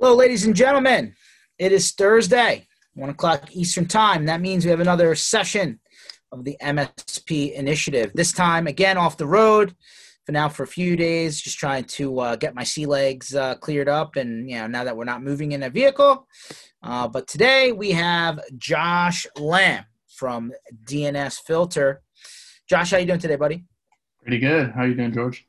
Hello, ladies and gentlemen. It is Thursday, one o'clock Eastern Time. That means we have another session of the MSP initiative. This time, again, off the road for now for a few days, just trying to uh, get my sea legs uh, cleared up. And, you know, now that we're not moving in a vehicle. Uh, but today we have Josh Lamb from DNS Filter. Josh, how you doing today, buddy? Pretty good. How you doing, George?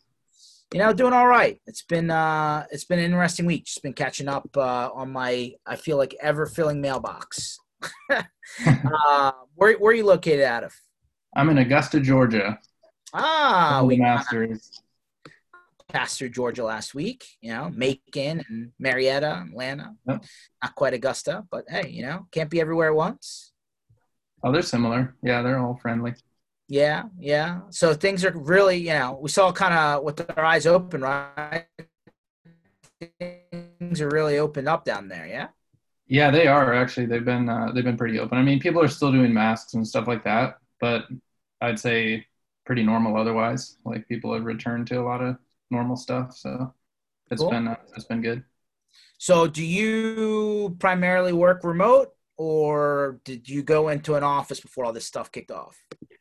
You know, doing all right. It's been uh, it's been an interesting week. Just been catching up uh, on my I feel like ever filling mailbox. uh, where where are you located out of? I'm in Augusta, Georgia. Ah, we Masters. through Georgia last week. You know, Macon and Marietta, Atlanta. Yep. Not quite Augusta, but hey, you know, can't be everywhere at once. Oh, they're similar. Yeah, they're all friendly. Yeah, yeah. So things are really, you know, we saw kind of with our eyes open, right? Things are really opened up down there. Yeah. Yeah, they are actually. They've been uh, they've been pretty open. I mean, people are still doing masks and stuff like that, but I'd say pretty normal otherwise. Like people have returned to a lot of normal stuff, so it's Cool. been uh, it's been good. So do you primarily work remote or did you go into an office before all this stuff kicked off?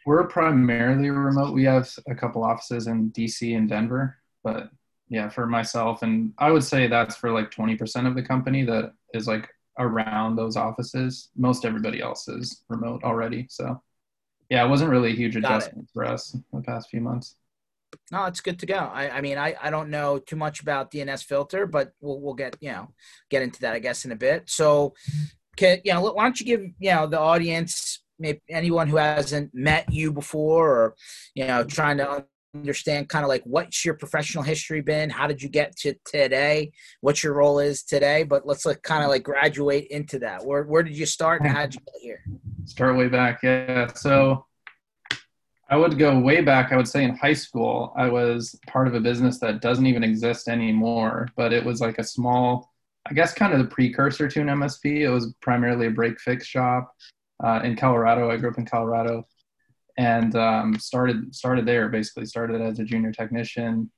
We're primarily remote. We have a couple offices in DC and Denver, but yeah, for myself and I would say that's for like 20% of the company that is like around those offices. Most everybody else is remote already. So yeah, it wasn't really a huge adjustment for us the past few months. No, it's good to go. I, I mean, I, I don't know too much about DNS filter, but we'll, we'll get, you know, get into that, I guess, in a bit. So, can, you know, why don't you give, you know, the audience, maybe anyone who hasn't met you before or, you know, trying to understand kind of like what's your professional history been? How did you get to today? What your role is today? But let's like kind of like graduate into that. Where, where did you start and how did you get here? Start way back, yeah. So I would go way back. I would say in high school, I was part of a business that doesn't even exist anymore, but it was like a small, I guess, kind of the precursor to an MSP. It was primarily a break fix shop uh, in Colorado. I grew up in Colorado, and um, started started there. Basically, started as a junior technician,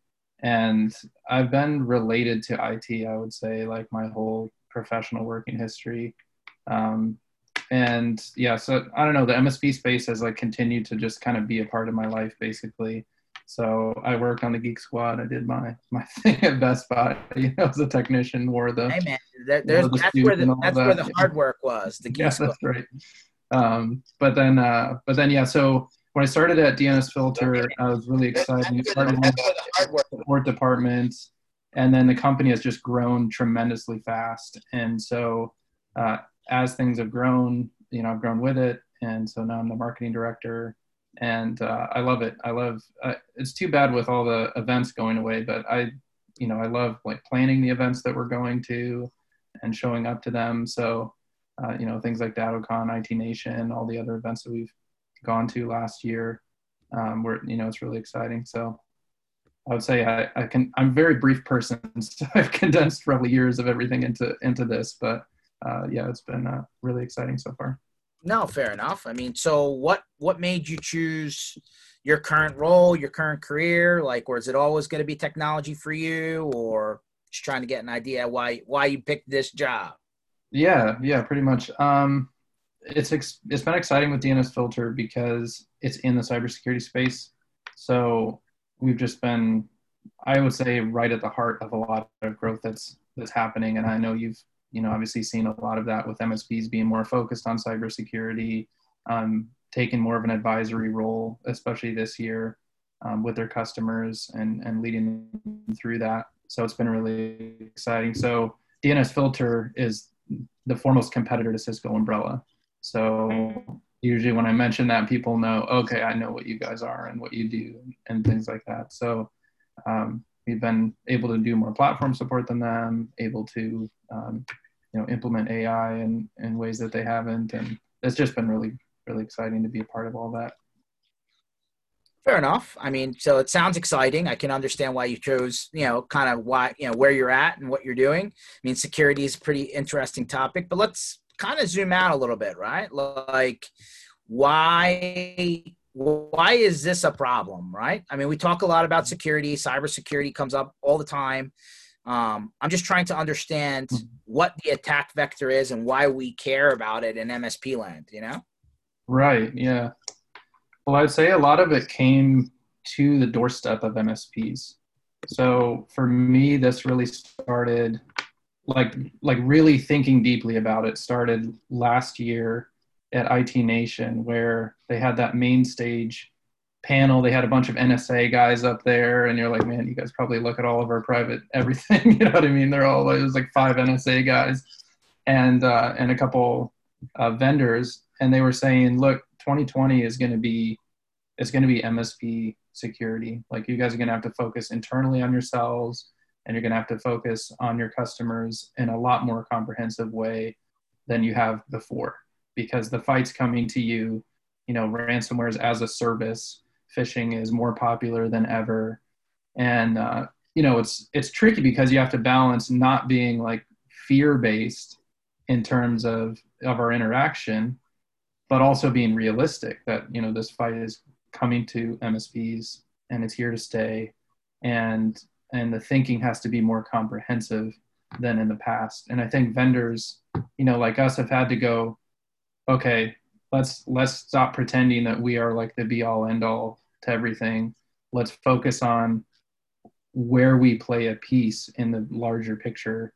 and I've been related to IT. I would say like my whole professional working history. Um, and yeah so i don't know the msp space has like continued to just kind of be a part of my life basically so i worked on the geek squad i did my my thing at best buy you know as a technician wore the Hey man, there, there's, the that's where the that's where the hard work was. The yeah geeks. that's right um but then uh but then yeah so when i started at dns filter i was really excited. We started in the support department and then the company has just grown tremendously fast. And so uh, as things have grown you know i've grown with it. And so now i'm the marketing director. And uh, i love it. I love uh, it's too bad with all the events going away but i you know i love like planning the events that we're going to and showing up to them. So uh, you know things like DattoCon IT Nation all the other events that we've gone to last year um, where you know it's really exciting so I would say I, I can. I'm a very brief person, so I've condensed probably years of everything into into this. But uh, yeah, it's been uh, really exciting so far. No, fair enough. I mean, so what what made you choose your current role, your current career? Like, or is it always going to be technology for you, or just trying to get an idea why why you picked this job? Yeah, yeah, pretty much. Um, it's ex- it's been exciting with DNS Filter because it's in the cybersecurity space. So we've just been, I would say, right at the heart of a lot of growth that's that's happening. And I know you've you know obviously seen a lot of that with MSPs being more focused on cybersecurity, um, taking more of an advisory role, especially this year um, with their customers and and leading them through that. So it's been really exciting. So DNS Filter is the foremost competitor to Cisco Umbrella. So usually when I mention that, people know, okay, I know what you guys are and what you do and things like that. So um, we've been able to do more platform support than them, able to um, you know implement AI in, in ways that they haven't, and it's just been really really exciting to be a part of all that. Fair enough. I mean, so it sounds exciting. I can understand why you chose, you know, kind of why, you know, where you're at and what you're doing. I mean, security is a pretty interesting topic, but let's kind of zoom out a little bit, right? Like, why why is this a problem, right? I mean, we talk a lot about security. Cybersecurity comes up all the time. Um, I'm just trying to understand Mhm. what the attack vector is and why we care about it in MSP land. You know? Right. Yeah. Well, I'd say a lot of it came to the doorstep of MSPs. So for me, this really started like like really thinking deeply about it started last year at IT Nation where they had that main stage panel. They had a bunch of NSA guys up there, and you're like, man, you guys probably look at all of our private everything. you know what I mean? They're all it was like five NSA guys and uh, and a couple uh, vendors, and they were saying, look, 2020 is going to be it's going to be MSP security. Like you guys are going to have to focus internally on yourselves, and you're going to have to focus on your customers in a lot more comprehensive way than you have before, because the fight's coming to you. You know, ransomware is as a service. Phishing is more popular than ever, and uh, you know it's it's tricky because you have to balance not being like fear based in terms of of our interaction but also being realistic that you know this fight is coming to MSPs and it's here to stay. And and the thinking has to be more comprehensive than in the past. And i think vendors you know like us have had to go okay let's let's stop pretending that we are like the be all end all to everything. Let's focus on where we play a piece in the larger picture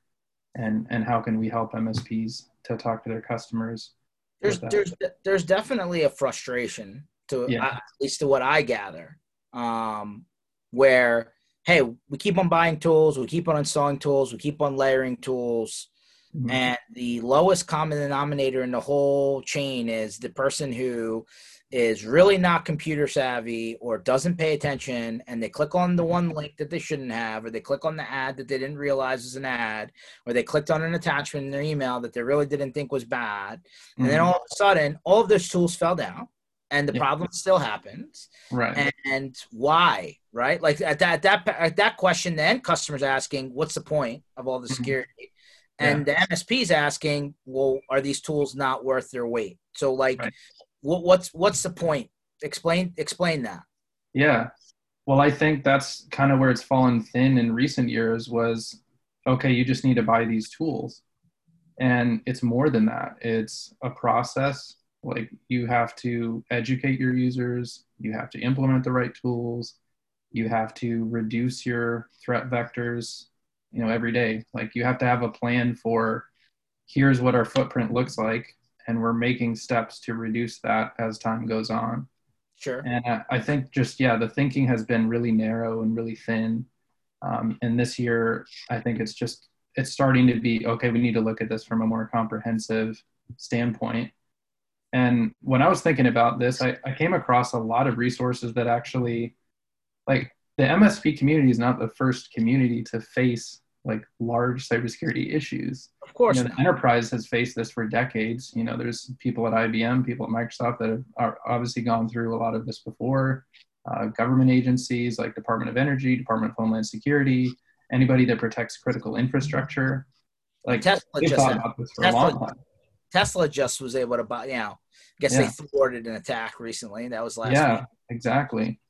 and and how can we help msps to talk to their customers There's there's there's definitely a frustration to Yeah. at least to what I gather, um, where hey, we keep on buying tools, we keep on installing tools, we keep on layering tools, Mhm. and the lowest common denominator in the whole chain is the person who is really not computer savvy or doesn't pay attention and they click on the one link that they shouldn't have or they click on the ad that they didn't realize is an ad or they clicked on an attachment in their email that they really didn't think was bad and then Mhm. all of a sudden all of those tools fell down and the Yeah. problem still happens right and why right like at that at that at that question then customers asking what's the point of all the Mhm. security and the msp is asking well are these tools not worth their weight so like Right. What, what's what's the point explain explain that Yeah. Well, I think that's kind of where it's fallen thin in recent years was okay, you just need to buy these tools. And it's more than that. It's a process. Like you have to educate your users, you have to implement the right tools, you have to reduce your threat vectors, you know, every day. Like you have to have a plan for here's what our footprint looks like and we're making steps to reduce that as time goes on. sure And I- I think just, yeah, the thinking has been really narrow and really thin. Um, and this year, I think it's just, it's starting to be, okay, we need to look at this from a more comprehensive standpoint. And when I was thinking about this, I, I came across a lot of resources that actually, like, the MSP community is not the first community to face like large cybersecurity issues of course you know, the enterprise has faced this for decades. You know, there's people at IBM, people at Microsoft that have are obviously gone through a lot of this before. Uh, government agencies like Department of Energy, Department of Homeland Security, anybody that protects critical infrastructure. Like Tesla just thought about this for Tesla- a long time. tesla just was able to buy you know I guess Yeah. they thwarted an attack recently that was last Yeah, week exactly.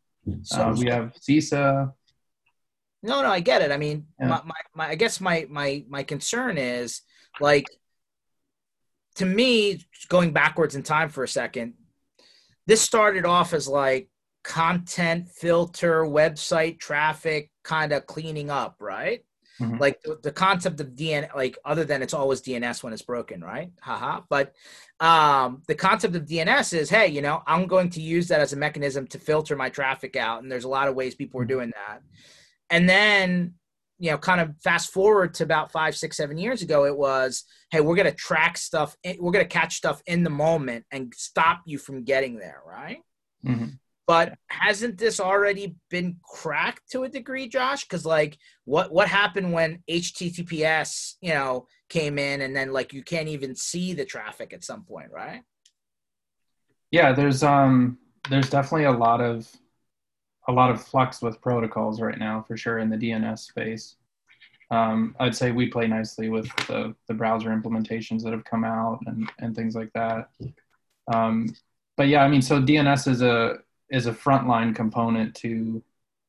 so Uh, we have CISA. No, no, I get it. I mean, Yeah. my, my, my, I guess my, my, my concern is like, to me, going backwards in time for a second, this started off as like content filter, website traffic, kind of cleaning up, right? Mhm. Like the, the concept of DN, like other than it's always DNS when it's broken, right? Haha. But um, the concept of DNS is, hey, you know, I'm going to use that as a mechanism to filter my traffic out, and there's a lot of ways people are doing that. And then, you know, kind of fast forward to about five, six, seven years ago, it was, hey, we're going to track stuff, we're going to catch stuff in the moment and stop you from getting there, right? Mhm. But hasn't this already been cracked to a degree, Josh? Because like, what what happened when HTTPS, you know, came in, and then like you can't even see the traffic at some point, right? Yeah, there's um there's definitely a lot of a lot of flux with protocols right now for sure in the DNS space. Um, I'd say we play nicely with the, the browser implementations that have come out and, and things like that. Um, but yeah, I mean, so DNS is a is a frontline component to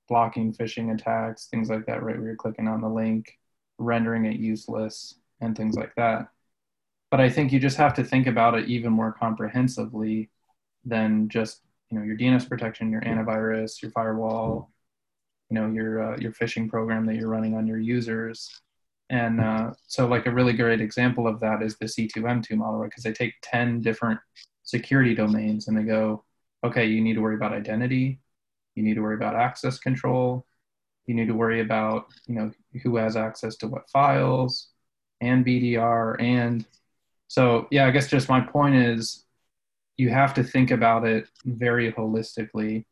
blocking phishing attacks, things like that. Right, where you're clicking on the link rendering it useless and things like that. But I think you just have to think about it even more comprehensively than just you know your DNS protection, your antivirus, your firewall, you know your uh, your phishing program that you're running on your users. And uh, so, like a really great example of that is the C2M2 model, right? Because they take ten different security domains and they go, okay, you need to worry about identity, you need to worry about access control, you need to worry about you know who has access to what files, and BDR, and so yeah, I guess just my point is you have to think about it very holistically.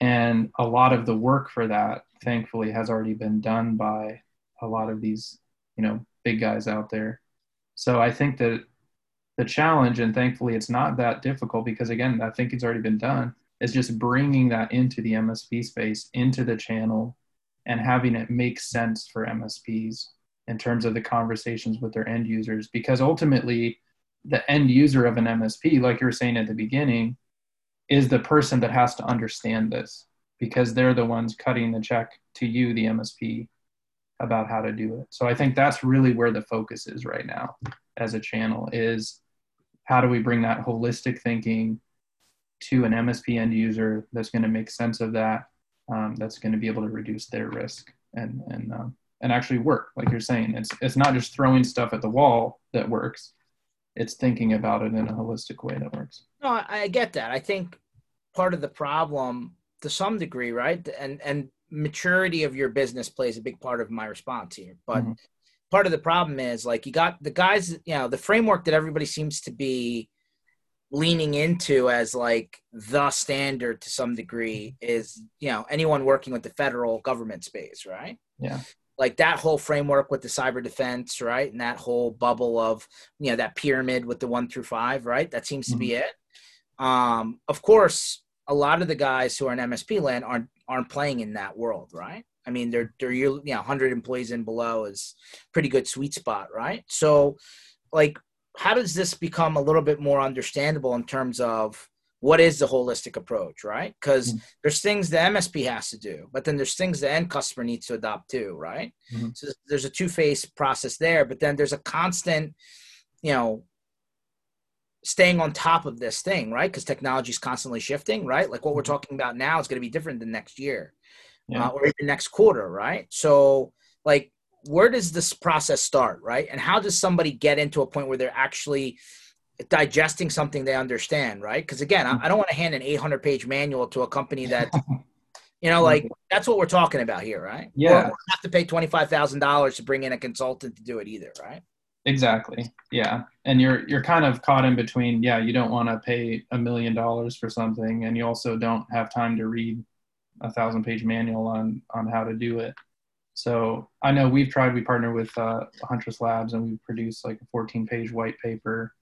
And a lot of the work for that thankfully has already been done by a lot of these you know big guys out there. So i think that the challenge and thankfully it's not that difficult because again i think it's already been done is just bringing that into the msp space into the channel and having it make sense for msps in terms of the conversations with their end users. Because ultimately the end user of an msp like you were saying at the beginning is the person that has to understand this because they're the ones cutting the check to you the msp about how to do it. So i think that's really where the focus is right now as a channel is how do we bring that holistic thinking to an msp end user that's going to make sense of that um, that's going to be able to reduce their risk and and um, and actually work like you're saying. It's it's not just throwing stuff at the wall that works it's thinking about it in a holistic way that works. No i, I get that. I think part of the problem to some degree right and and maturity of your business plays a big part of my response here. But mm-hmm. part of the problem is like you got the guys you know the framework that everybody seems to be leaning into as like the standard to some degree is you know anyone working with the federal government space right? Yeah like that whole framework with the cyber defense, right? And that whole bubble of, you know, that pyramid with the one through five, right? That seems to be mm-hmm. it. Um, of course, a lot of the guys who are in MSP land aren't aren't playing in that world, right? I mean, they're they're you know 100 employees and below is pretty good sweet spot, right? So, like, how does this become a little bit more understandable in terms of what is the holistic approach, right? Because mm-hmm. there's things the MSP has to do, but then there's things the end customer needs to adopt too, right? Mm-hmm. So there's a two phase process there, but then there's a constant, you know, staying on top of this thing, right? Because technology is constantly shifting, right? Like what we're mm-hmm. talking about now is going to be different than next year yeah. uh, or even next quarter, right? So, like, where does this process start, right? And how does somebody get into a point where they're actually digesting something they understand, right? Because again, I, I don't want to hand an 800 page manual to a company that, you know, like that's what we're talking about here, right? Yeah. Or have to pay $25,000 to bring in a consultant to do it either, right? Exactly. Yeah. And you're you're kind of caught in between, yeah, you don't want to pay a million dollars for something and you also don't have time to read a thousand page manual on on how to do it. So I know we've tried, we partner with uh, Huntress Labs and we produce like a 14 page white paper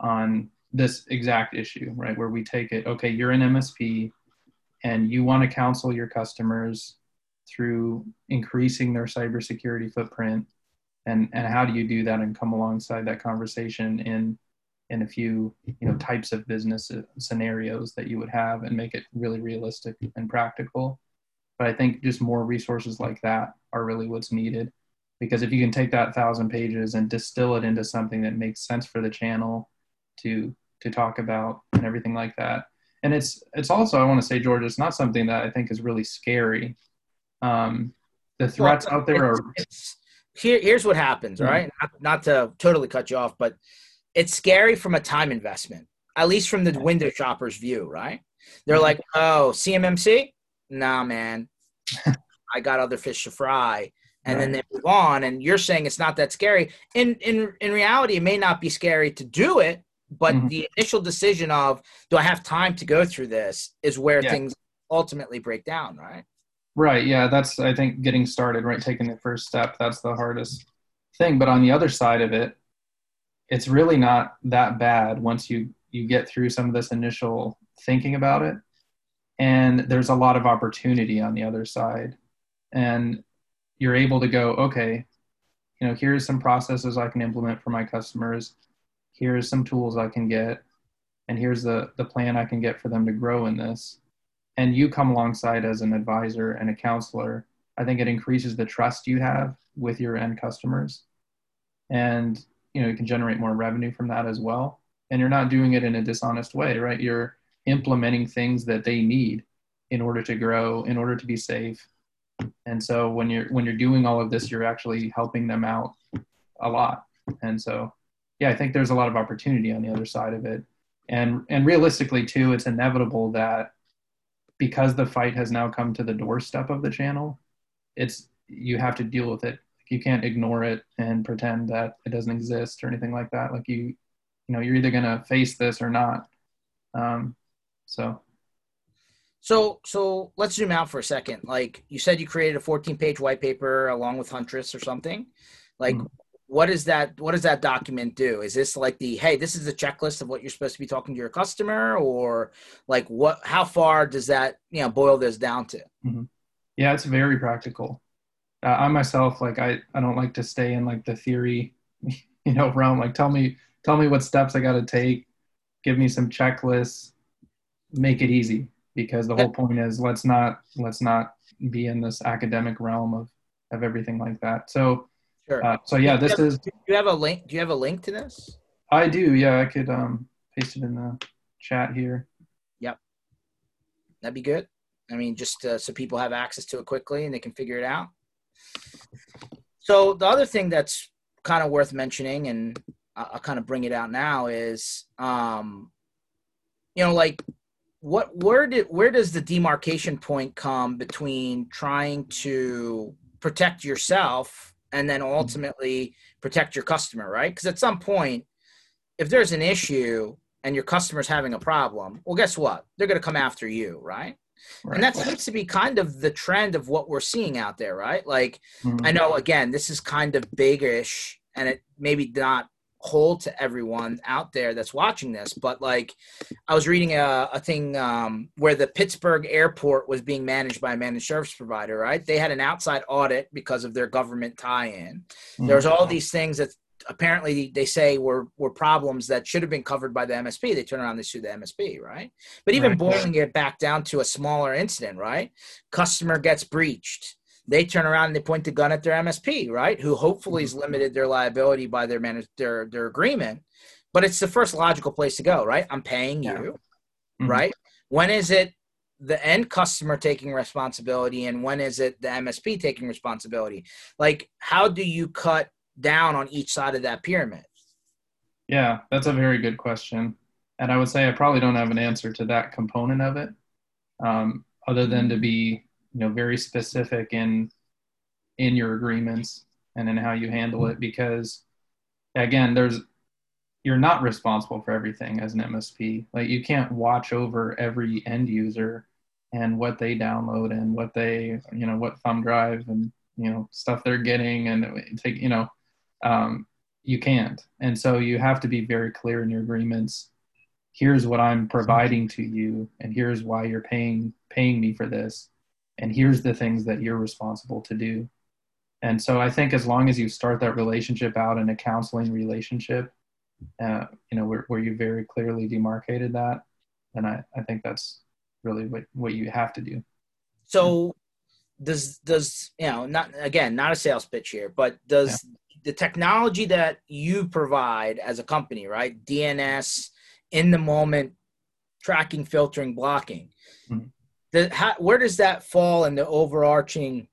on this exact issue, right? Where we take it, okay, you're an MSP and you want to counsel your customers through increasing their cybersecurity footprint. And, and how do you do that and come alongside that conversation in in a few you know types of business scenarios that you would have and make it really realistic and practical but i think just more resources like that are really what's needed because if you can take that thousand pages and distill it into something that makes sense for the channel to to talk about and everything like that. And it's it's also I want to say George, it's not something that I think is really scary. Um, the threats well, out there are. Here, here's what happens, mm-hmm. right? Not, not to totally cut you off, but it's scary from a time investment, at least from the window shopper's view, right? They're mm-hmm. like, oh, CMMC? Nah, man. I got other fish to fry. And right. then they move on. And you're saying it's not that scary. In in in reality, it may not be scary to do it, but mm-hmm. the initial decision of do I have time to go through this is where yeah. things ultimately break down, right? Right. Yeah, that's I think getting started, right? Taking the first step, that's the hardest thing. But on the other side of it, it's really not that bad once you you get through some of this initial thinking about it. And there's a lot of opportunity on the other side. And you're able to go, okay, you know, here's some processes I can implement for my customers here's some tools I can get, and here's the, the plan I can get for them to grow in this. And you come alongside as an advisor and a counselor I think it increases the trust you have with your end customers. And you know, you can generate more revenue from that as well. And you're not doing it in a dishonest way, right? You're implementing things that they need in order to grow, in order to be safe. And so when you're when you're doing all of this, you're actually helping them out a lot. And so yeah, I think there's a lot of opportunity on the other side of it. And and realistically too, it's inevitable that because the fight has now come to the doorstep of the channel, it's you have to deal with it. You can't ignore it and pretend that it doesn't exist or anything like that. Like you, you know, you're either gonna face this or not. Um, so. So so let's zoom out for a second. Like you said, you created a 14 page white paper along with Huntress or something. Like, mm what does that what does that document do? Is this like the hey this is the checklist of what you're supposed to be talking to your customer? Or like what how far does that you know boil this down to? Mm-hmm. yeah it's very practical. Uh, i myself like i i don't like to stay in like the theory you know realm. Like tell me tell me what steps i got to take. Give me some checklists. Make it easy. Because the whole point is let's not let's not be in this academic realm of of everything like that. So Sure. Uh, so yeah, this have, is. Do you have a link? Do you have a link to this? I do. Yeah, I could um, paste it in the chat here. Yep, that'd be good. I mean, just uh, so people have access to it quickly and they can figure it out. So the other thing that's kind of worth mentioning, and I'll, I'll kind of bring it out now, is um, you know, like what where did where does the demarcation point come between trying to protect yourself and then ultimately protect your customer, right? Because at some point, if there's an issue and your customer's having a problem, well, guess what? They're going to come after you, right? right? And that seems to be kind of the trend of what we're seeing out there, right? Like, mm-hmm. I know, again, this is kind of big-ish, and it maybe not hold to everyone out there that's watching this but like i was reading a, a thing um, where the pittsburgh airport was being managed by a managed service provider right they had an outside audit because of their government tie-in mm-hmm. there's all these things that apparently they say were were problems that should have been covered by the MSP. They turn around they sue the MSP, right? But even right. boiling it back down to a smaller incident, right? Customer gets breached they turn around and they point the gun at their MSP, right? Who hopefully has limited their liability by their manage their their agreement. But it's the first logical place to go, right? I'm paying you, yeah. mm-hmm. right? When is it the end customer taking responsibility and when is it the MSP taking responsibility? Like how do you cut down on each side of that pyramid? Yeah, that's a very good question. And I would say I probably don't have an answer to that component of it, um, other than to be you know very specific in in your agreements and in how you handle it because again there's you're not responsible for everything as an MSP like you can't watch over every end user and what they download and what they you know what thumb drive and you know stuff they're getting and take you know um, you can't. And so you have to be very clear in your agreements. Here's what i'm providing to you and here's why you're paying paying me for this and here's the things that you're responsible to do. And so i think as long as you start that relationship out in a counseling relationship uh, you know where, where you very clearly demarcated that then I, I think that's really what, what you have to do. So does does you know not again not a sales pitch here but does yeah. the technology that you provide as a company right dns in the moment tracking filtering blocking mm-hmm the, how, where does that fall in the overarching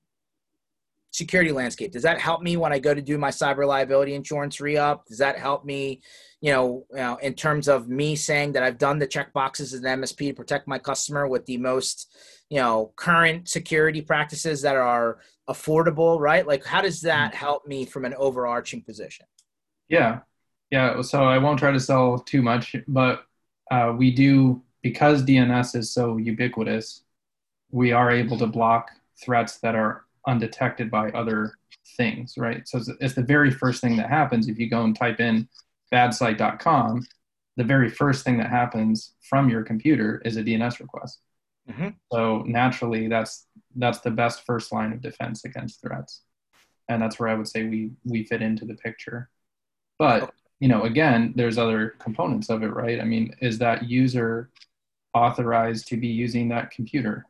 security landscape? Does that help me when I go to do my cyber liability insurance re-up? Does that help me, you know, you know, in terms of me saying that I've done the check boxes as an MSP to protect my customer with the most, you know, current security practices that are affordable, right? Like, how does that mm-hmm. help me from an overarching position? Yeah, yeah. So I won't try to sell too much, but uh, we do because DNS is so ubiquitous we are able to block threats that are undetected by other things, right? So it's, the very first thing that happens if you go and type in badsite.com. The very first thing that happens from your computer is a DNS request. Mm-hmm. So naturally, that's that's the best first line of defense against threats, and that's where I would say we we fit into the picture. But you know, again, there's other components of it, right? I mean, is that user authorized to be using that computer?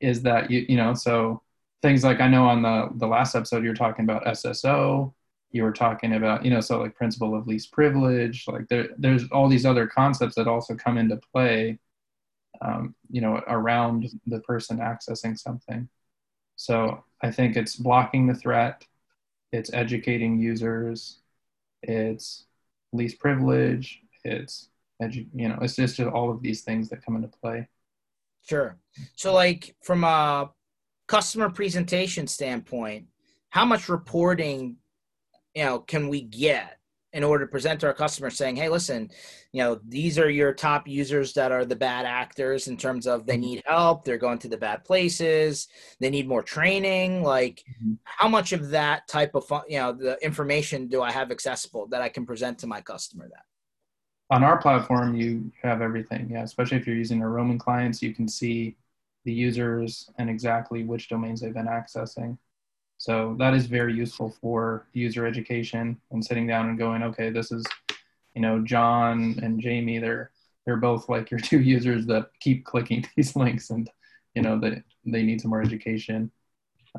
Is that you you know so things like I know on the the last episode you were talking about SSO, you were talking about you know so like principle of least privilege, like there there's all these other concepts that also come into play, um, you know, around the person accessing something. So I think it's blocking the threat, it's educating users, it's least privilege, it's edu- you know, it's just, just all of these things that come into play. Sure. So, like from a customer presentation standpoint, how much reporting, you know, can we get in order to present to our customers saying, hey, listen, you know, these are your top users that are the bad actors in terms of they need help, they're going to the bad places, they need more training. Like, mm-hmm. how much of that type of, you know, the information do I have accessible that I can present to my customer then? On our platform, you have everything. Yeah, especially if you're using our roaming clients, you can see the users and exactly which domains they've been accessing. So that is very useful for user education and sitting down and going, okay, this is, you know, John and Jamie. They're they're both like your two users that keep clicking these links, and you know that they, need some more education.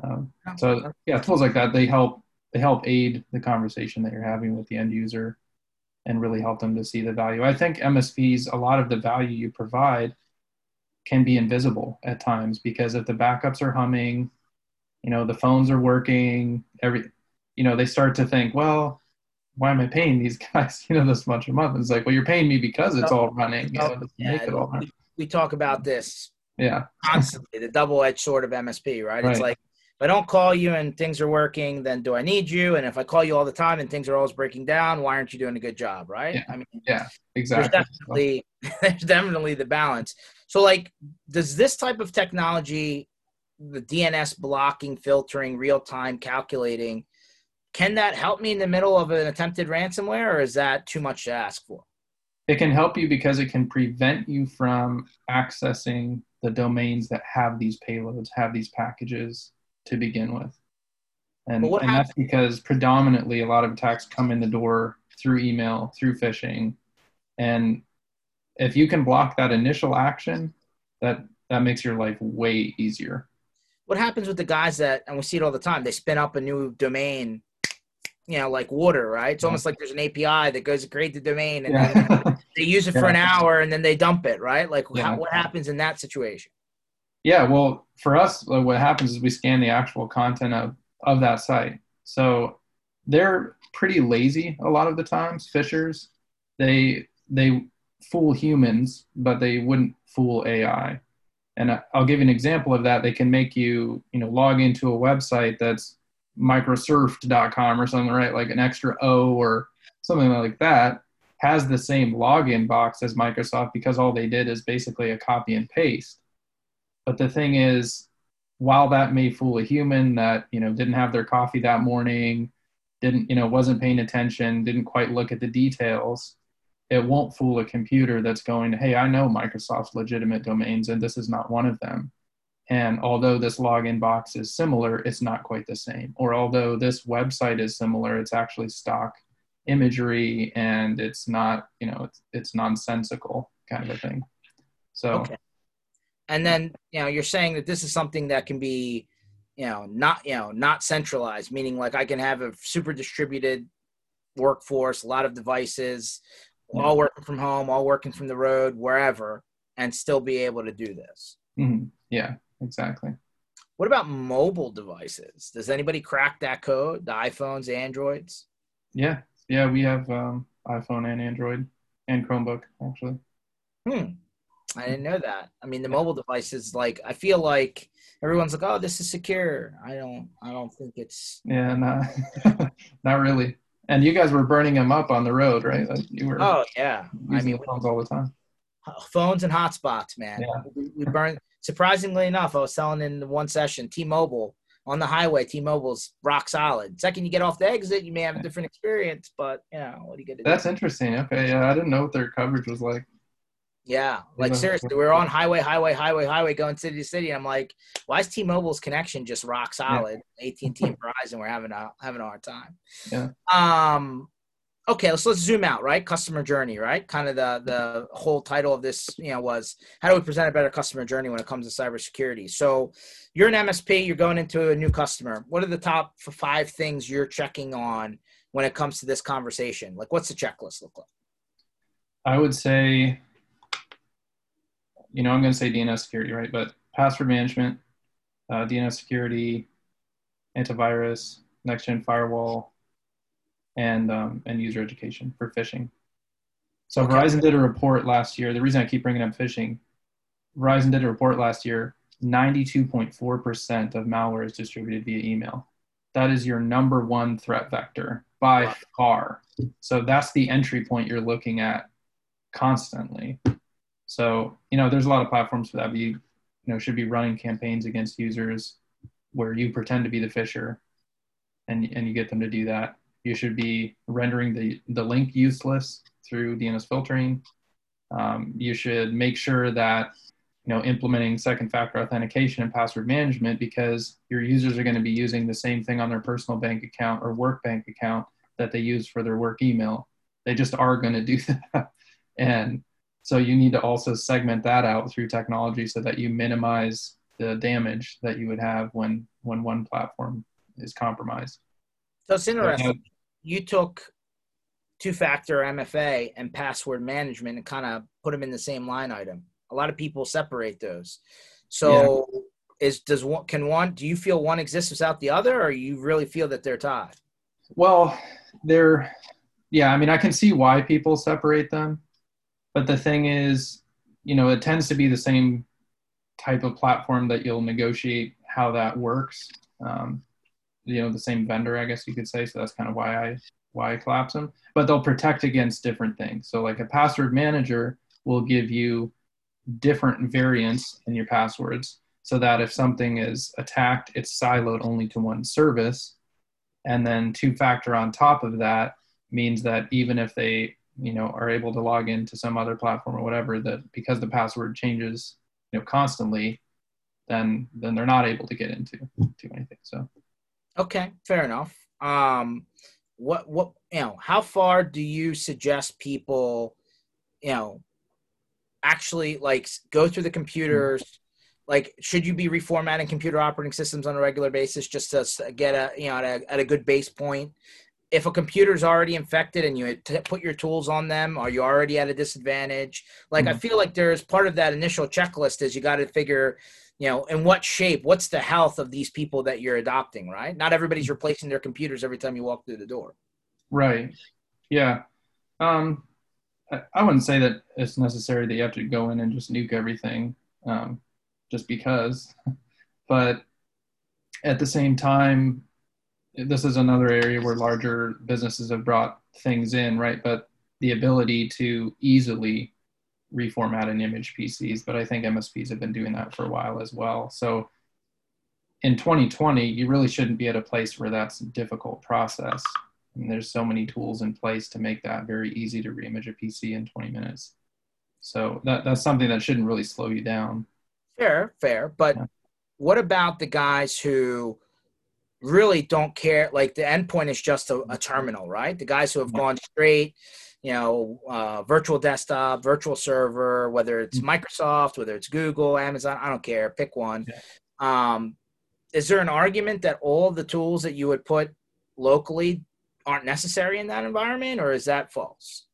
Um, so yeah, tools like that they help they help aid the conversation that you're having with the end user, and really help them to see the value. I think MSPs a lot of the value you provide can be invisible at times because if the backups are humming you know the phones are working every you know they start to think well why am i paying these guys you know this much a month it's like well you're paying me because it's all running you oh, know, yeah, all we, we, talk about this yeah constantly the double-edged sword of msp right? right? it's like if i don't call you and things are working then do i need you and if i call you all the time and things are always breaking down why aren't you doing a good job right yeah. i mean yeah exactly there's definitely there's definitely the balance so like does this type of technology the DNS blocking, filtering, real time calculating. Can that help me in the middle of an attempted ransomware, or is that too much to ask for? It can help you because it can prevent you from accessing the domains that have these payloads, have these packages to begin with. And, and that's because predominantly a lot of attacks come in the door through email, through phishing. And if you can block that initial action, that that makes your life way easier what happens with the guys that, and we see it all the time, they spin up a new domain, you know, like water, right? It's almost like there's an API that goes to create the domain and yeah. then they use it yeah. for an hour and then they dump it, right? Like, yeah. how, what happens in that situation? Yeah, well, for us, what happens is we scan the actual content of, of that site. So they're pretty lazy a lot of the times, Phishers, They, they fool humans, but they wouldn't fool AI. And I'll give you an example of that. They can make you, you know, log into a website that's microsurfed.com or something, right? Like an extra O or something like that has the same login box as Microsoft because all they did is basically a copy and paste. But the thing is, while that may fool a human that, you know, didn't have their coffee that morning, didn't, you know, wasn't paying attention, didn't quite look at the details, it won't fool a computer that's going, hey, I know Microsoft's legitimate domains and this is not one of them. And although this login box is similar, it's not quite the same. Or although this website is similar, it's actually stock imagery and it's not, you know, it's, it's nonsensical kind of a thing. So, okay. And then, you know, you're saying that this is something that can be, you know, not, you know, not centralized, meaning like I can have a super distributed workforce, a lot of devices, yeah. all working from home, all working from the road, wherever, and still be able to do this. Mm-hmm. Yeah, exactly. What about mobile devices? Does anybody crack that code? The iPhones, Androids? Yeah, yeah, we have um, iPhone and Android and Chromebook actually. Hmm. I didn't know that. I mean, the mobile devices, like, I feel like everyone's like, "Oh, this is secure." I don't. I don't think it's. Yeah, not not really. And you guys were burning them up on the road, right? Like you were. Oh yeah, I mean phones all the time. Phones and hotspots, man. Yeah. We, we burn. Surprisingly enough, I was selling in one session T-Mobile on the highway. T-Mobile's rock solid. Second, you get off the exit, you may have a different experience, but you know what do you get? That's do? That's interesting. Okay, yeah, I didn't know what their coverage was like. Yeah, like seriously, we are on highway, highway, highway, highway, going city to city. I'm like, why is T-Mobile's connection just rock solid? Yeah. AT&T and Verizon, we're having a having a hard time. Yeah. Um. okay let's let's zoom out right customer journey right kind of the the whole title of this you know was how do we present a better customer journey when it comes to cybersecurity so you're an msp you're going into a new customer what are the top five things you're checking on when it comes to this conversation like what's the checklist look like i would say you know i'm going to say dns security right but password management uh, dns security antivirus next gen firewall and um, and user education for phishing. So okay. Verizon did a report last year. The reason I keep bringing up phishing, Verizon did a report last year. 92.4% of malware is distributed via email. That is your number one threat vector by far. So that's the entry point you're looking at constantly. So, you know, there's a lot of platforms for that. You, you know, should be running campaigns against users where you pretend to be the phisher and, and you get them to do that. You should be rendering the, the link useless through DNS filtering. Um, you should make sure that you know implementing second factor authentication and password management because your users are going to be using the same thing on their personal bank account or work bank account that they use for their work email. They just are going to do that. and so you need to also segment that out through technology so that you minimize the damage that you would have when when one platform is compromised. So it's interesting. You took two factor MFA and password management and kind of put them in the same line item. A lot of people separate those. So yeah. is does one can one do you feel one exists without the other or you really feel that they're tied? Well, they're yeah, I mean I can see why people separate them. But the thing is, you know, it tends to be the same type of platform that you'll negotiate how that works. Um, you know the same vendor i guess you could say. So that's kind of why i why i collapse them. But they'll protect against different things. So like a password manager will give you different variants in your passwords so that if something is attacked it's siloed only to one service. And then two factor on top of that means that even if they you know are able to log into some other platform or whatever that because the password changes you know constantly then then they're not able to get into to anything so Okay, fair enough. Um, what what you know? How far do you suggest people, you know, actually like go through the computers? Like, should you be reformatting computer operating systems on a regular basis just to get a you know at a, at a good base point? If a computer is already infected and you put your tools on them, are you already at a disadvantage? Like, mm-hmm. I feel like there's part of that initial checklist is you got to figure you know, in what shape, what's the health of these people that you're adopting, right? Not everybody's replacing their computers every time you walk through the door. Right. Yeah. Um, I wouldn't say that it's necessary that you have to go in and just nuke everything um, just because. But at the same time, this is another area where larger businesses have brought things in, right? But the ability to easily reformat and image PCs, but I think MSPs have been doing that for a while as well. So in 2020, you really shouldn't be at a place where that's a difficult process. And there's so many tools in place to make that very easy to reimage a PC in 20 minutes. So that, that's something that shouldn't really slow you down. Fair, fair. But yeah. what about the guys who really don't care? Like the endpoint is just a, a terminal, right? The guys who have gone straight you know, uh, virtual desktop, virtual server, whether it's mm-hmm. Microsoft, whether it's Google, Amazon, I don't care, pick one. Um, is there an argument that all the tools that you would put locally aren't necessary in that environment, or is that false?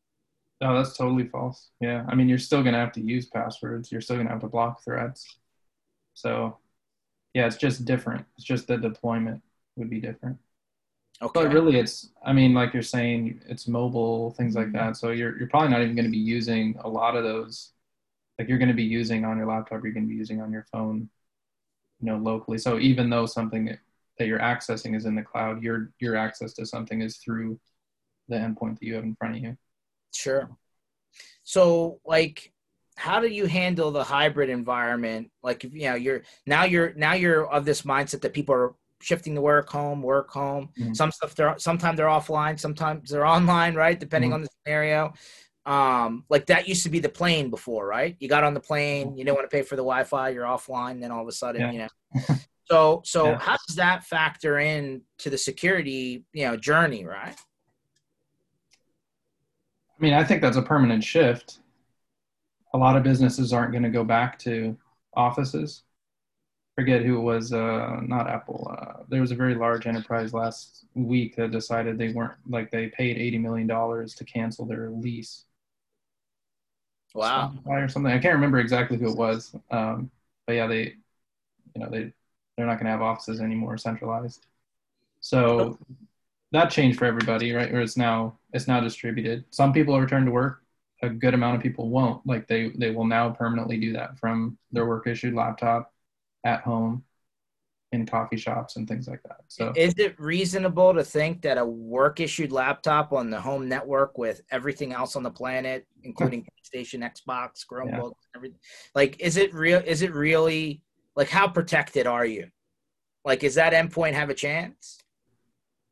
No, that's totally false. Yeah, I mean, you're still gonna have to use passwords. You're still gonna have to block threats. So, yeah, it's just different. It's just the deployment would be different. Okay. But really, it's I mean, like you're saying, it's mobile things like mm-hmm. that. So you're you're probably not even going to be using a lot of those. Like you're going to be using on your laptop, you're going to be using on your phone, you know, locally. So even though something that you're accessing is in the cloud, your your access to something is through the endpoint that you have in front of you. Sure. So like how do you handle the hybrid environment like you know you're now you're now you're of this mindset that people are shifting the work home, work home. Mm-hmm. Some stuff they're sometimes they're offline, sometimes they're online, right? Depending mm-hmm. on the scenario. Um, like that used to be the plane before, right? You got on the plane, you didn't want to pay for the Wi-Fi, you're offline, then all of a sudden, yeah. you know. So so yeah. how does that factor in to the security, you know, journey, right? I mean, I think that's a permanent shift. A lot of businesses aren't going to go back to offices. Forget who it was, uh, not Apple. Uh, there was a very large enterprise last week that decided they weren't like they paid eighty million dollars to cancel their lease. Wow. Or something. I can't remember exactly who it was. Um, but yeah, they, you know, they they're not going to have offices anymore centralized. So that changed for everybody, right? Or it's now it's now distributed. Some people will return to work. A good amount of people won't. Like they they will now permanently do that from their work issued laptop at home in coffee shops and things like that. So is it reasonable to think that a work issued laptop on the home network with everything else on the planet, including PlayStation, Xbox, Chromebooks, yeah. everything, like is it real? Is it really like how protected are you? Like, is that endpoint have a chance?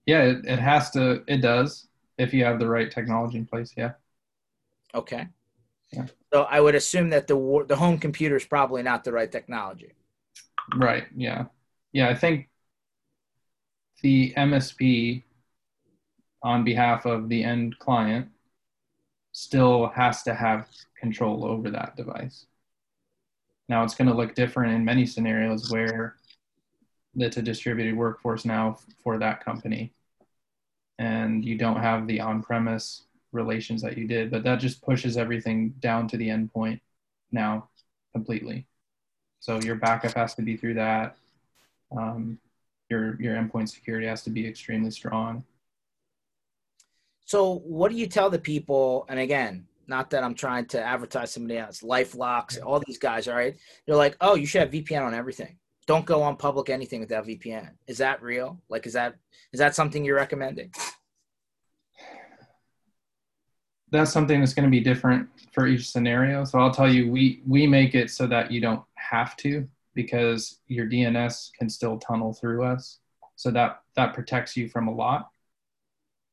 Yeah, it, it has to. It does if you have the right technology in place. Yeah. Okay. Yeah. So I would assume that the the home computer is probably not the right technology. Right. Yeah. Yeah. I think the MSP on behalf of the end client still has to have control over that device. Now it's going to look different in many scenarios where it's a distributed workforce now for that company and you don't have the on-premise relations that you did but that just pushes everything down to the endpoint now completely so your backup has to be through that um, your your endpoint security has to be extremely strong so what do you tell the people and again not that i'm trying to advertise somebody else LifeLocks all these guys all right they're like oh you should have vpn on everything don't go on public anything without VPN. Is that real? Like, is that is that something you're recommending? That's something that's going to be different for each scenario. So I'll tell you, we we make it so that you don't have to because your DNS can still tunnel through us. So that that protects you from a lot.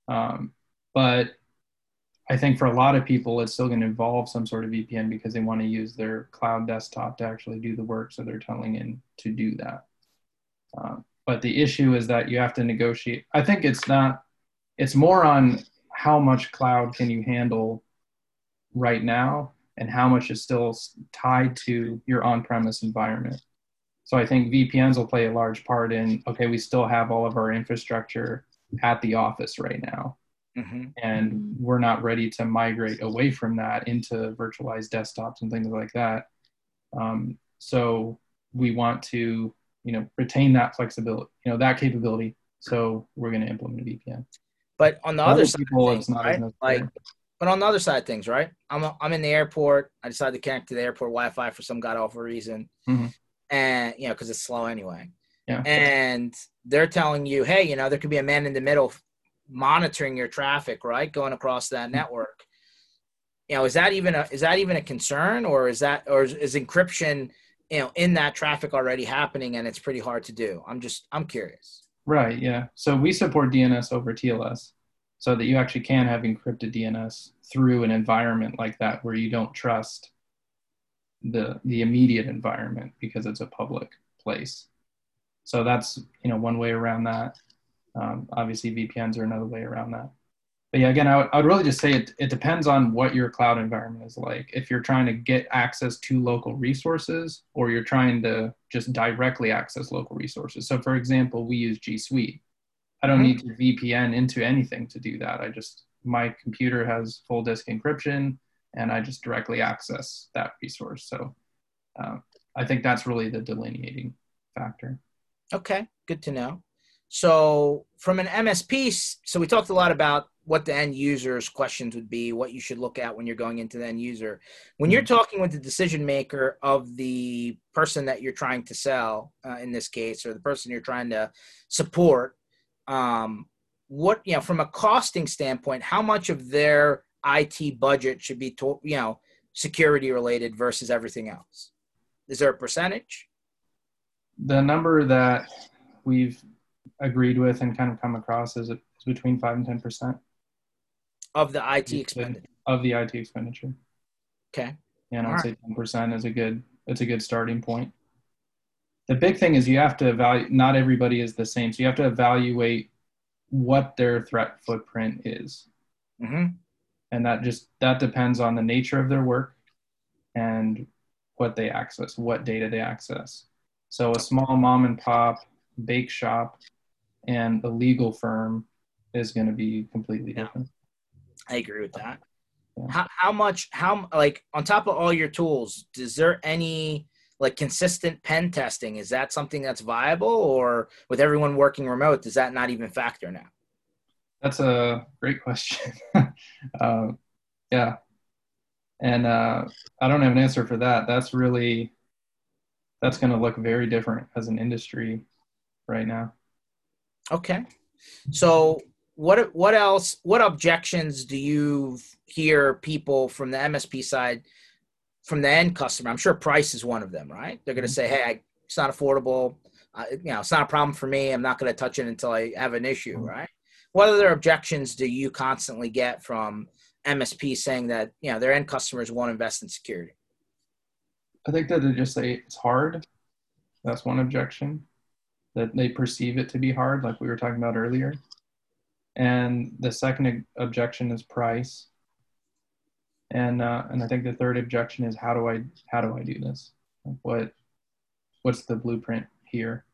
Um, but I think for a lot of people, it's still going to involve some sort of VPN because they want to use their cloud desktop to actually do the work. So they're tunneling in to do that. Um, but the issue is that you have to negotiate. I think it's not, it's more on how much cloud can you handle right now and how much is still tied to your on premise environment. So I think VPNs will play a large part in okay, we still have all of our infrastructure at the office right now Mm-hmm. And we're not ready to migrate away from that into virtualized desktops and things like that. Um, so we want to, you know, retain that flexibility, you know, that capability. So we're going to implement a VPN. But on the other, side, people, things, right? like, but on the other side of things, right? I'm a, I'm in the airport. I decided to connect to the airport Wi-Fi for some god awful reason, mm-hmm. and you know, because it's slow anyway. Yeah. And they're telling you, hey, you know, there could be a man in the middle monitoring your traffic, right, going across that mm-hmm. network. You know, is that even a is that even a concern, or is that or is, is encryption, you know, in that traffic already happening, and it's pretty hard to do? I'm just I'm curious. Right. Yeah. So we support DNS over TLS, so that you actually can have encrypted DNS through an environment like that where you don't trust the the immediate environment because it's a public place. So that's you know one way around that. Um, obviously, VPNs are another way around that. But yeah, again, I would, I would really just say it, it depends on what your cloud environment is like. If you're trying to get access to local resources or you're trying to just directly access local resources. So, for example, we use G Suite. I don't mm-hmm. need to VPN into anything to do that. I just, my computer has full disk encryption and I just directly access that resource. So, uh, I think that's really the delineating factor. Okay, good to know. So from an MSP, so we talked a lot about what the end user's questions would be, what you should look at when you're going into the end user. When you're mm-hmm. talking with the decision maker of the person that you're trying to sell, uh, in this case, or the person you're trying to support, um, what you know from a costing standpoint, how much of their IT budget should be, to, you know, security related versus everything else? Is there a percentage? The number that we've agreed with and kind of come across is, is between five and ten percent of the IT expenditure. Of the IT expenditure. Okay. Yeah, and I'd right. say ten percent is a good it's a good starting point. The big thing is you have to evaluate. Not everybody is the same, so you have to evaluate what their threat footprint is. Mm-hmm. and that just that depends on the nature of their work and what they access, what data they access. So a small mom and pop bake shop and a legal firm is going to be completely different. I agree with that. Yeah. How, how much, how, like, on top of all your tools, is there any, like, consistent pen testing? Is that something that's viable, or with everyone working remote, does that not even factor now? That's a great question. uh, yeah. And uh, I don't have an answer for that. That's really, that's going to look very different as an industry right now. Okay. So what what else what objections do you hear people from the MSP side from the end customer? I'm sure price is one of them, right? They're going to say, "Hey, I, it's not affordable. Uh, you know, it's not a problem for me. I'm not going to touch it until I have an issue," mm-hmm. right? What other objections do you constantly get from MSP saying that you know their end customers won't invest in security? I think that they just say it's hard. That's one objection that they perceive it to be hard, like we were talking about earlier. And the second objection is price. And uh, and I think the third objection is how do I how do I do this? Like what what's the blueprint here?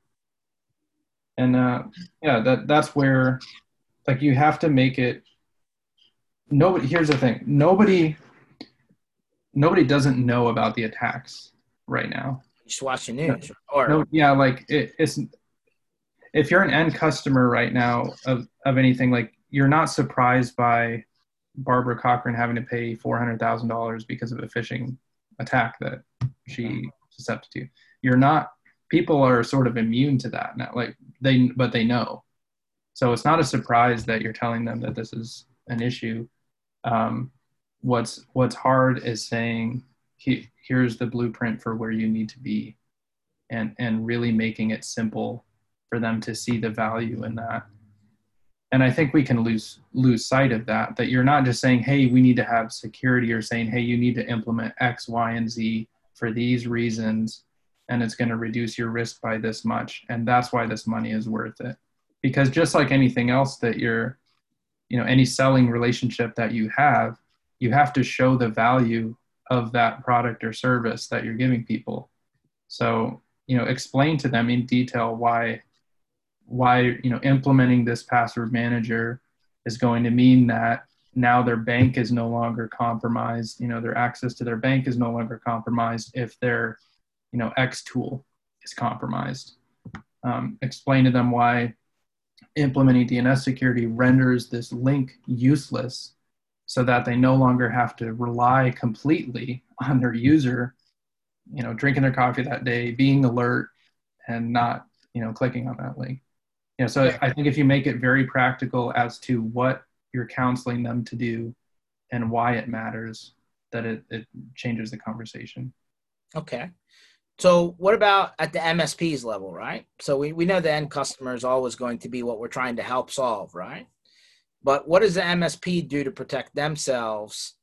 And uh, yeah, that that's where like you have to make it. Nobody. Here's the thing. Nobody. Nobody doesn't know about the attacks right now. Just watch the news. Or no, yeah, like it, it's if you're an end customer right now of, of anything, like you're not surprised by Barbara Corcoran having to pay four hundred thousand dollars because of a phishing attack that she susceptible to. You're not. People are sort of immune to that now. Like they, but they know. So it's not a surprise that you're telling them that this is an issue. Um, what's what's hard is saying he, here's the blueprint for where you need to be, and and really making it simple for them to see the value in that and i think we can lose lose sight of that that you're not just saying hey we need to have security or saying hey you need to implement x y and z for these reasons and it's going to reduce your risk by this much and that's why this money is worth it. Because just like anything else that you're you know any selling relationship that you have you have to show the value of that product or service that you're giving people. So you know explain to them in detail why why you know implementing this password manager is going to mean that now their bank is no longer compromised you know their access to their bank is no longer compromised if their you know x tool is compromised. Um, explain to them why implementing dns security renders this link useless so that they no longer have to rely completely on their user you know drinking their coffee that day being alert and not you know clicking on that link you know, so I think if you make it very practical as to what you're counseling them to do and why it matters, that it, it changes the conversation. Okay. So what about at the MSP's level, right? So we, we know the end customer is always going to be what we're trying to help solve, right? But what does the MSP do to protect themselves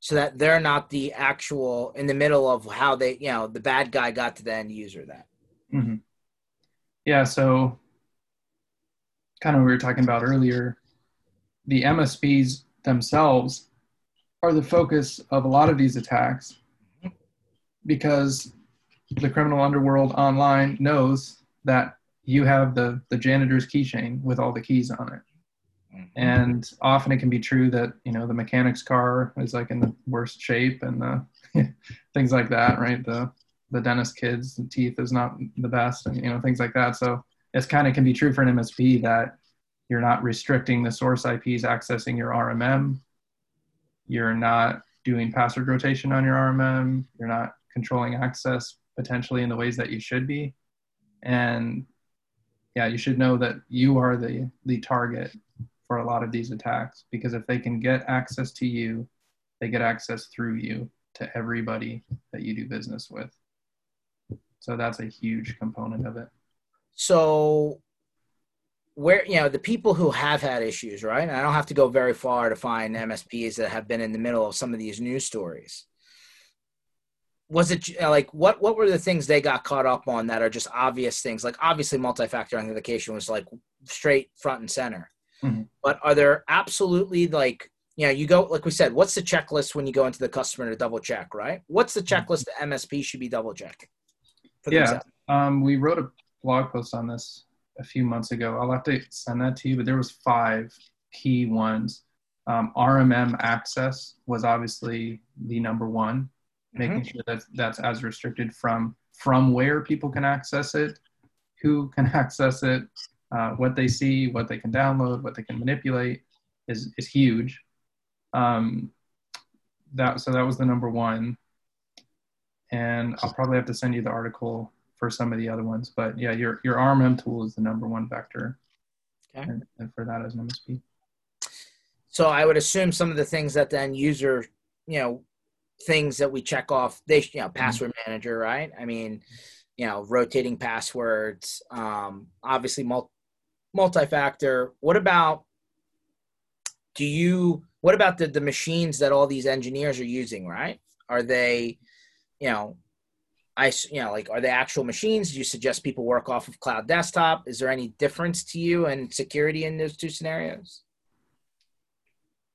so that they're not the actual in the middle of how they, you know, the bad guy got to the end user then? Mm-hmm. Yeah. So kind of we were talking about earlier, the MSPs themselves are the focus of a lot of these attacks because the criminal underworld online knows that you have the, the janitor's keychain with all the keys on it. Mm-hmm. And often it can be true that, you know, the mechanic's car is like in the worst shape and the things like that, right? The the dentist kids, the teeth is not the best and you know, things like that. So it's kind of can be true for an MSP that you're not restricting the source IPs accessing your RMM. You're not doing password rotation on your RMM. You're not controlling access potentially in the ways that you should be. And yeah, you should know that you are the, the target for a lot of these attacks because if they can get access to you, they get access through you to everybody that you do business with. So that's a huge component of it. So where you know the people who have had issues, right? And I don't have to go very far to find MSPs that have been in the middle of some of these news stories. Was it like what? What were the things they got caught up on that are just obvious things? Like obviously, multi-factor authentication was like straight front and center. Mm-hmm. But are there absolutely like you know, you go like we said, what's the checklist when you go into the customer to double check, right? What's the checklist the MSP should be double checking? Yeah, um, we wrote a blog post on this a few months ago. I'll have to send that to you, but there was five key ones. Um, RMM access was obviously the number one, making mm-hmm. sure that that's as restricted from from where people can access it, who can access it, uh, what they see, what they can download, what they can manipulate is is huge. Um, that so that was the number one, and I'll probably have to send you the article for some of the other ones. But yeah, your your RMM tool is the number one vector, okay. and, and for that as an MSP. So I would assume some of the things that the end user, you know, things that we check off, they you know, mm-hmm. password mm-hmm. manager, right? I mean, you know, rotating passwords, um, obviously multi multi-factor. What about do you what about the the machines that all these engineers are using, right? Are they, you know, I you know, like are they actual machines? Do you suggest people work off of cloud desktop? Is there any difference to you and security in those two scenarios?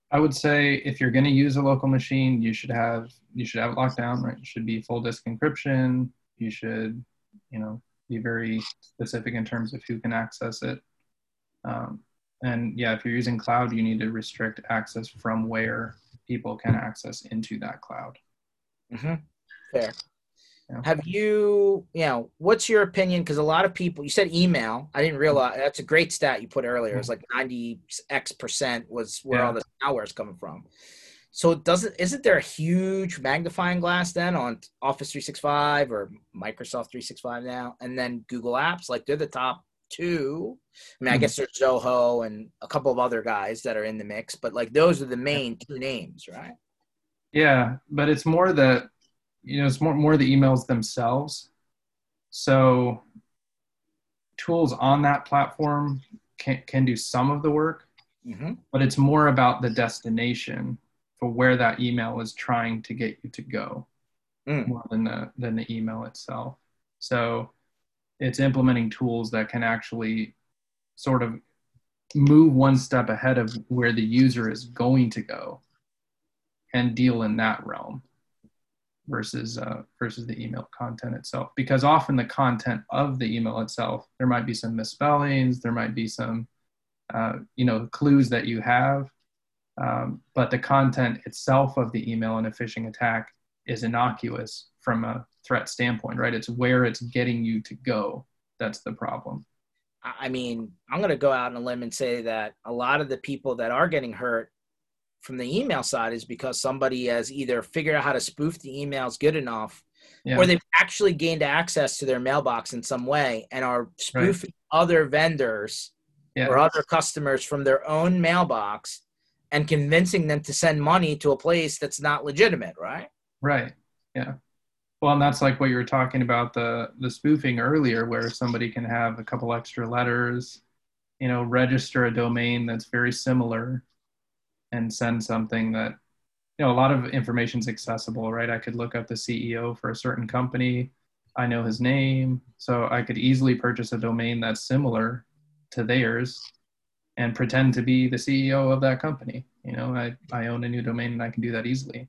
I would say if you're going to use a local machine, you should have you should have it locked down, right? You should be full disk encryption. You should, you know, be very specific in terms of who can access it. Um, and yeah, if you're using cloud, you need to restrict access from where people can access into that cloud. Mm-hmm. Fair. Yeah. Have you, you know, what's your opinion? Because a lot of people, you said email. I didn't realize that's a great stat you put earlier. It's like 90 X percent was where yeah. all the malware is coming from. So doesn't isn't there a huge magnifying glass then on Office 365 or Microsoft 365 now, and then Google Apps? Like they're the top two. I mean, I hmm. guess there's Zoho and a couple of other guys that are in the mix, but like those are the main two names, right? Yeah, but it's more that you know it's more more the emails themselves. So tools on that platform can can do some of the work, mm-hmm. but it's more about the destination for where that email is trying to get you to go, mm. more than the than the email itself. So it's implementing tools that can actually sort of move one step ahead of where the user is going to go and deal in that realm versus uh, versus the email content itself because often the content of the email itself there might be some misspellings there might be some uh, you know clues that you have um, but the content itself of the email in a phishing attack is innocuous from a threat standpoint, right? It's where it's getting you to go that's the problem. I mean, I'm going to go out on a limb and say that a lot of the people that are getting hurt from the email side is because somebody has either figured out how to spoof the emails good enough yeah. or they've actually gained access to their mailbox in some way and are spoofing right. other vendors yeah. or other customers from their own mailbox and convincing them to send money to a place that's not legitimate, right? Right. Yeah. Well, and that's like what you were talking about the the spoofing earlier, where somebody can have a couple extra letters, you know, register a domain that's very similar, and send something that, you know, a lot of information is accessible, right? I could look up the CEO for a certain company, I know his name, so I could easily purchase a domain that's similar to theirs, and pretend to be the CEO of that company. You know, I I own a new domain and I can do that easily.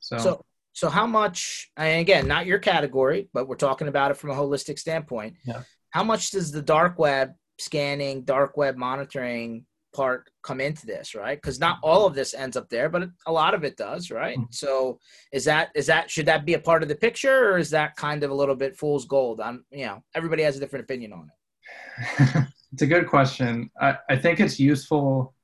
So, so so how much? And again, not your category, but we're talking about it from a holistic standpoint. Yeah. How much does the dark web scanning, dark web monitoring part come into this, right? Because not all of this ends up there, but a lot of it does, right? Mm-hmm. So is that is that should that be a part of the picture, or is that kind of a little bit fool's gold? I'm you know everybody has a different opinion on it. it's a good question. I, I think it's useful.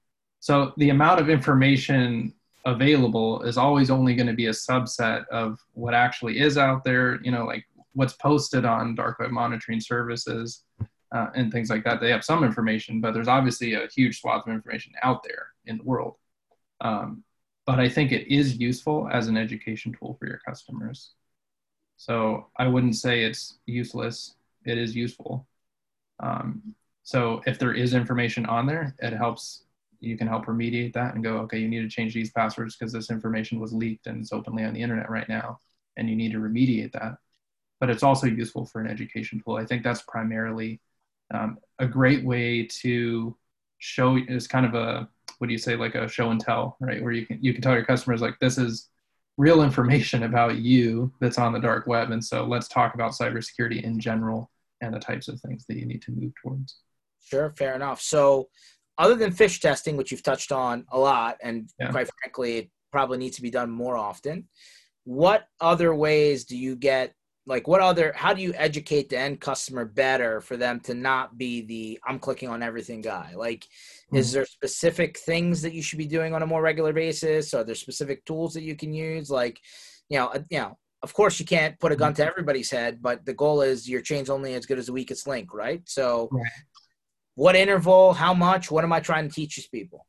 So the amount of information available is always only going to be a subset of what actually is out there you know like what's posted on dark web monitoring services uh, and things like that they have some information but there's obviously a huge swath of information out there in the world. Um, but i think it is useful as an education tool for your customers. So i wouldn't say it's useless. It is useful. Um, so if there is information on there it helps. You can help remediate that and go, okay, you need to change these passwords because this information was leaked and it's openly on the internet right now, and you need to remediate that. But it's also useful for an education tool. I think that's primarily um, a great way to show is kind of a what do you say like a show and tell right? Where you can you can tell your customers like this is real information about you that's on the dark web. And so let's talk about cybersecurity in general and the types of things that you need to move towards. Sure fair enough. So other than phish testing which you've touched on a lot and yeah. quite frankly it probably needs to be done more often what other ways do you get like what other how do you educate the end customer better for them to not be the i'm clicking on everything guy like mm-hmm. is there specific things that you should be doing on a more regular basis? Are there specific tools that you can use? Like you know uh, you know of course you can't put a gun to mm-hmm. everybody's head but the goal is your chain's only as good as the weakest link right? So what interval how much what am i trying to teach these people?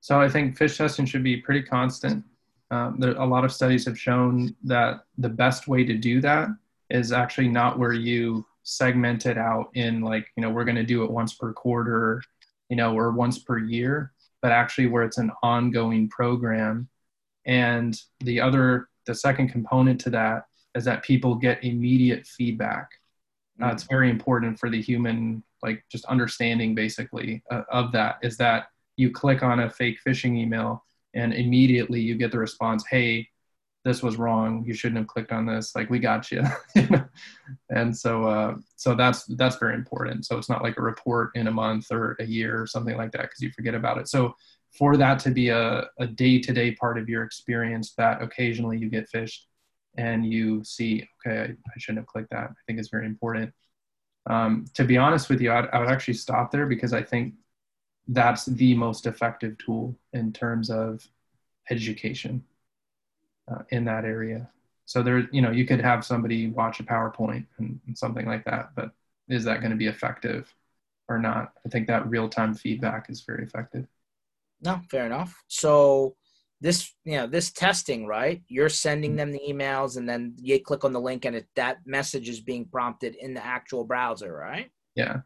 So i think phish testing should be pretty constant um, there, a lot of studies have shown that the best way to do that is actually not where you segment it out in like you know we're going to do it once per quarter you know or once per year but actually where it's an ongoing program. And the other the second component to that is that people get immediate feedback. Uh, it's very important for the human like just understanding basically uh, of that is that you click on a fake phishing email and immediately you get the response hey this was wrong. You shouldn't have clicked on this. Like we got you. And so uh, so that's that's very important. So it's not like a report in a month or a year or something like that because you forget about it. So for that to be a, a day-to-day part of your experience that occasionally you get phished and you see okay I, I shouldn't have clicked that i think is very important. Um, to be honest with you I'd, I would actually stop there because i think that's the most effective tool in terms of education uh, in that area. So there, you know, you could have somebody watch a PowerPoint and, and something like that, but is that going to be effective or not? I think that real time feedback is very effective. No, fair enough. So this, you know, this testing, right? You're sending them the emails, and then you click on the link, and it, that message is being prompted in the actual browser, right? Yeah.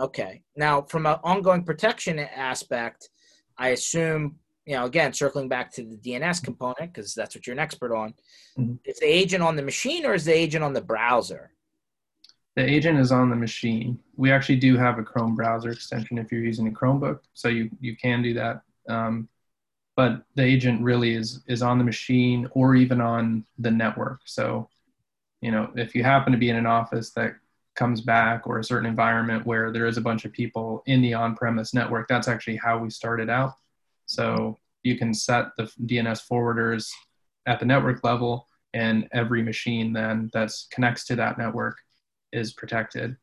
Okay. Now, from an ongoing protection aspect, I assume, you know, again, circling back to the DNS component, because that's what you're an expert on, mm-hmm. is the agent on the machine or is the agent on the browser? The agent is on the machine. We actually do have a Chrome browser extension if you're using a Chromebook, so you, you can do that. Um, but the agent really is is on the machine or even on the network. So, you know, if you happen to be in an office that comes back or a certain environment where there is a bunch of people in the on-premise network that's actually how we started out. So you can set the dns forwarders at the network level and every machine then that connects to that network is protected.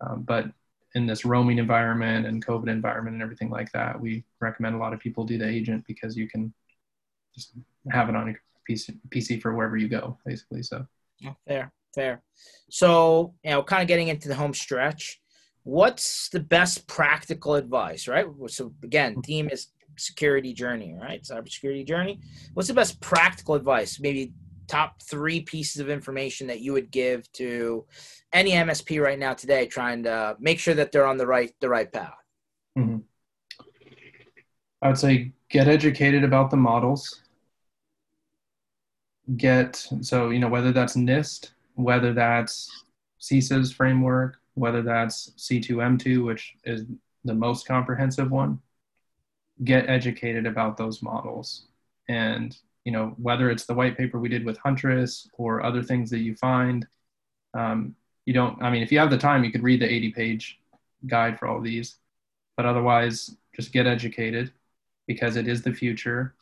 Um, but in this roaming environment and covid environment and everything like that we recommend a lot of people do the agent because you can just have it on a PC, PC for wherever you go basically so. Yeah, fair fair. So, you know, kind of getting into the home stretch, what's the best practical advice, right? So, again, theme is security journey, right? Cybersecurity journey. What's the best practical advice? Maybe top three pieces of information that you would give to any MSP right now today, trying to make sure that they're on the right the right path. Mm-hmm. I would say get educated about the models. Get so you know whether that's NIST whether that's CISA's framework, whether that's C2M2, which is the most comprehensive one, get educated about those models. And, you know, whether it's the white paper we did with Huntress or other things that you find, um, you don't, I mean, if you have the time, you could read the 80 page guide for all these, but otherwise, just get educated because it is the future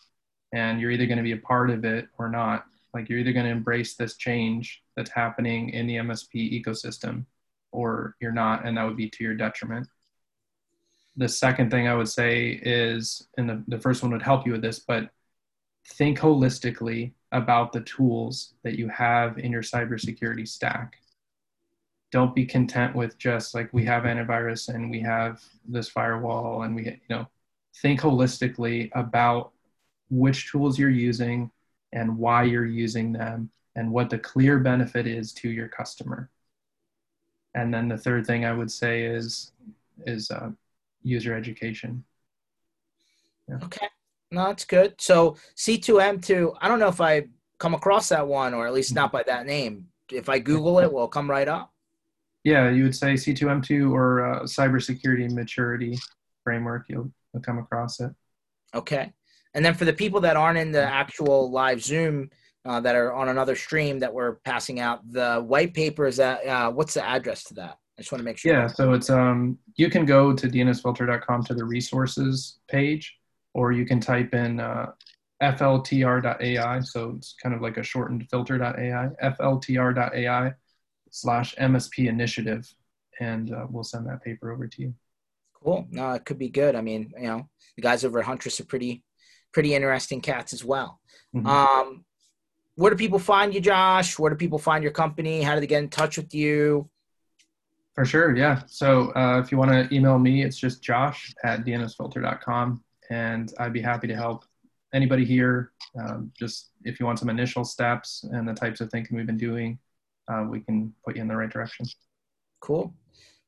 and you're either going to be a part of it or not. Like you're either going to embrace this change that's happening in the MSP ecosystem or you're not, and that would be to your detriment. The second thing I would say is, and the, the first one would help you with this, but think holistically about the tools that you have in your cybersecurity stack. Don't be content with just like we have antivirus and we have this firewall and we, you know, think holistically about which tools you're using and why you're using them and what the clear benefit is to your customer. And then the third thing I would say is is uh, user education. Yeah. Okay, no, that's good. So C2M2, I don't know if I come across that one, or at least not by that name. If I Google it, will come right up? Yeah, you would say C2M2 or uh, cybersecurity maturity framework. You'll, you'll come across it. Okay. And then for the people that aren't in the actual live Zoom uh, that are on another stream that we're passing out, the white paper is that uh, what's the address to that? I just want to make sure. Yeah, so it's um you can go to dnsfilter.com to the resources page, or you can type in uh, fltr.ai. So it's kind of like a shortened filter.ai, fltr.ai slash MSP initiative, and uh, we'll send that paper over to you. Cool. No, it could be good. I mean, you know, the guys over at Huntress are pretty, pretty interesting cats as well. Mm-hmm. Um, where do people find you, Josh? Where do people find your company? How do they get in touch with you? For sure, yeah. So uh, if you want to email me, it's just josh at dnsfilter.com, and I'd be happy to help anybody here. Um, just if you want some initial steps and the types of thinking we've been doing, uh, we can put you in the right direction. Cool.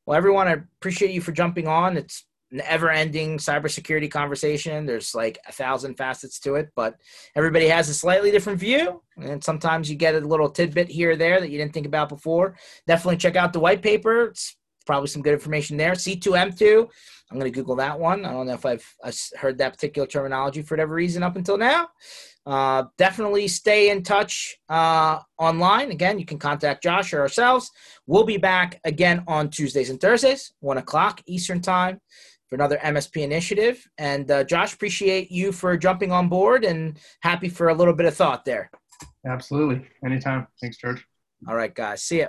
Well, everyone, I appreciate you for jumping on. It's an ever-ending cybersecurity conversation. There's like a thousand facets to it, but everybody has a slightly different view, and sometimes you get a little tidbit here or there that you didn't think about before. Definitely check out the white paper. It's probably some good information there. C2M2. I'm going to Google that one. I don't know if I've, I've heard that particular terminology for whatever reason up until now. Uh, definitely stay in touch uh, online. Again, you can contact Josh or ourselves. We'll be back again on Tuesdays and Thursdays, 1 o'clock Eastern Time for another MSP initiative. And uh, Josh, appreciate you for jumping on board and happy for a little bit of thought there. Absolutely. Anytime. Thanks, George. All right, guys. See ya.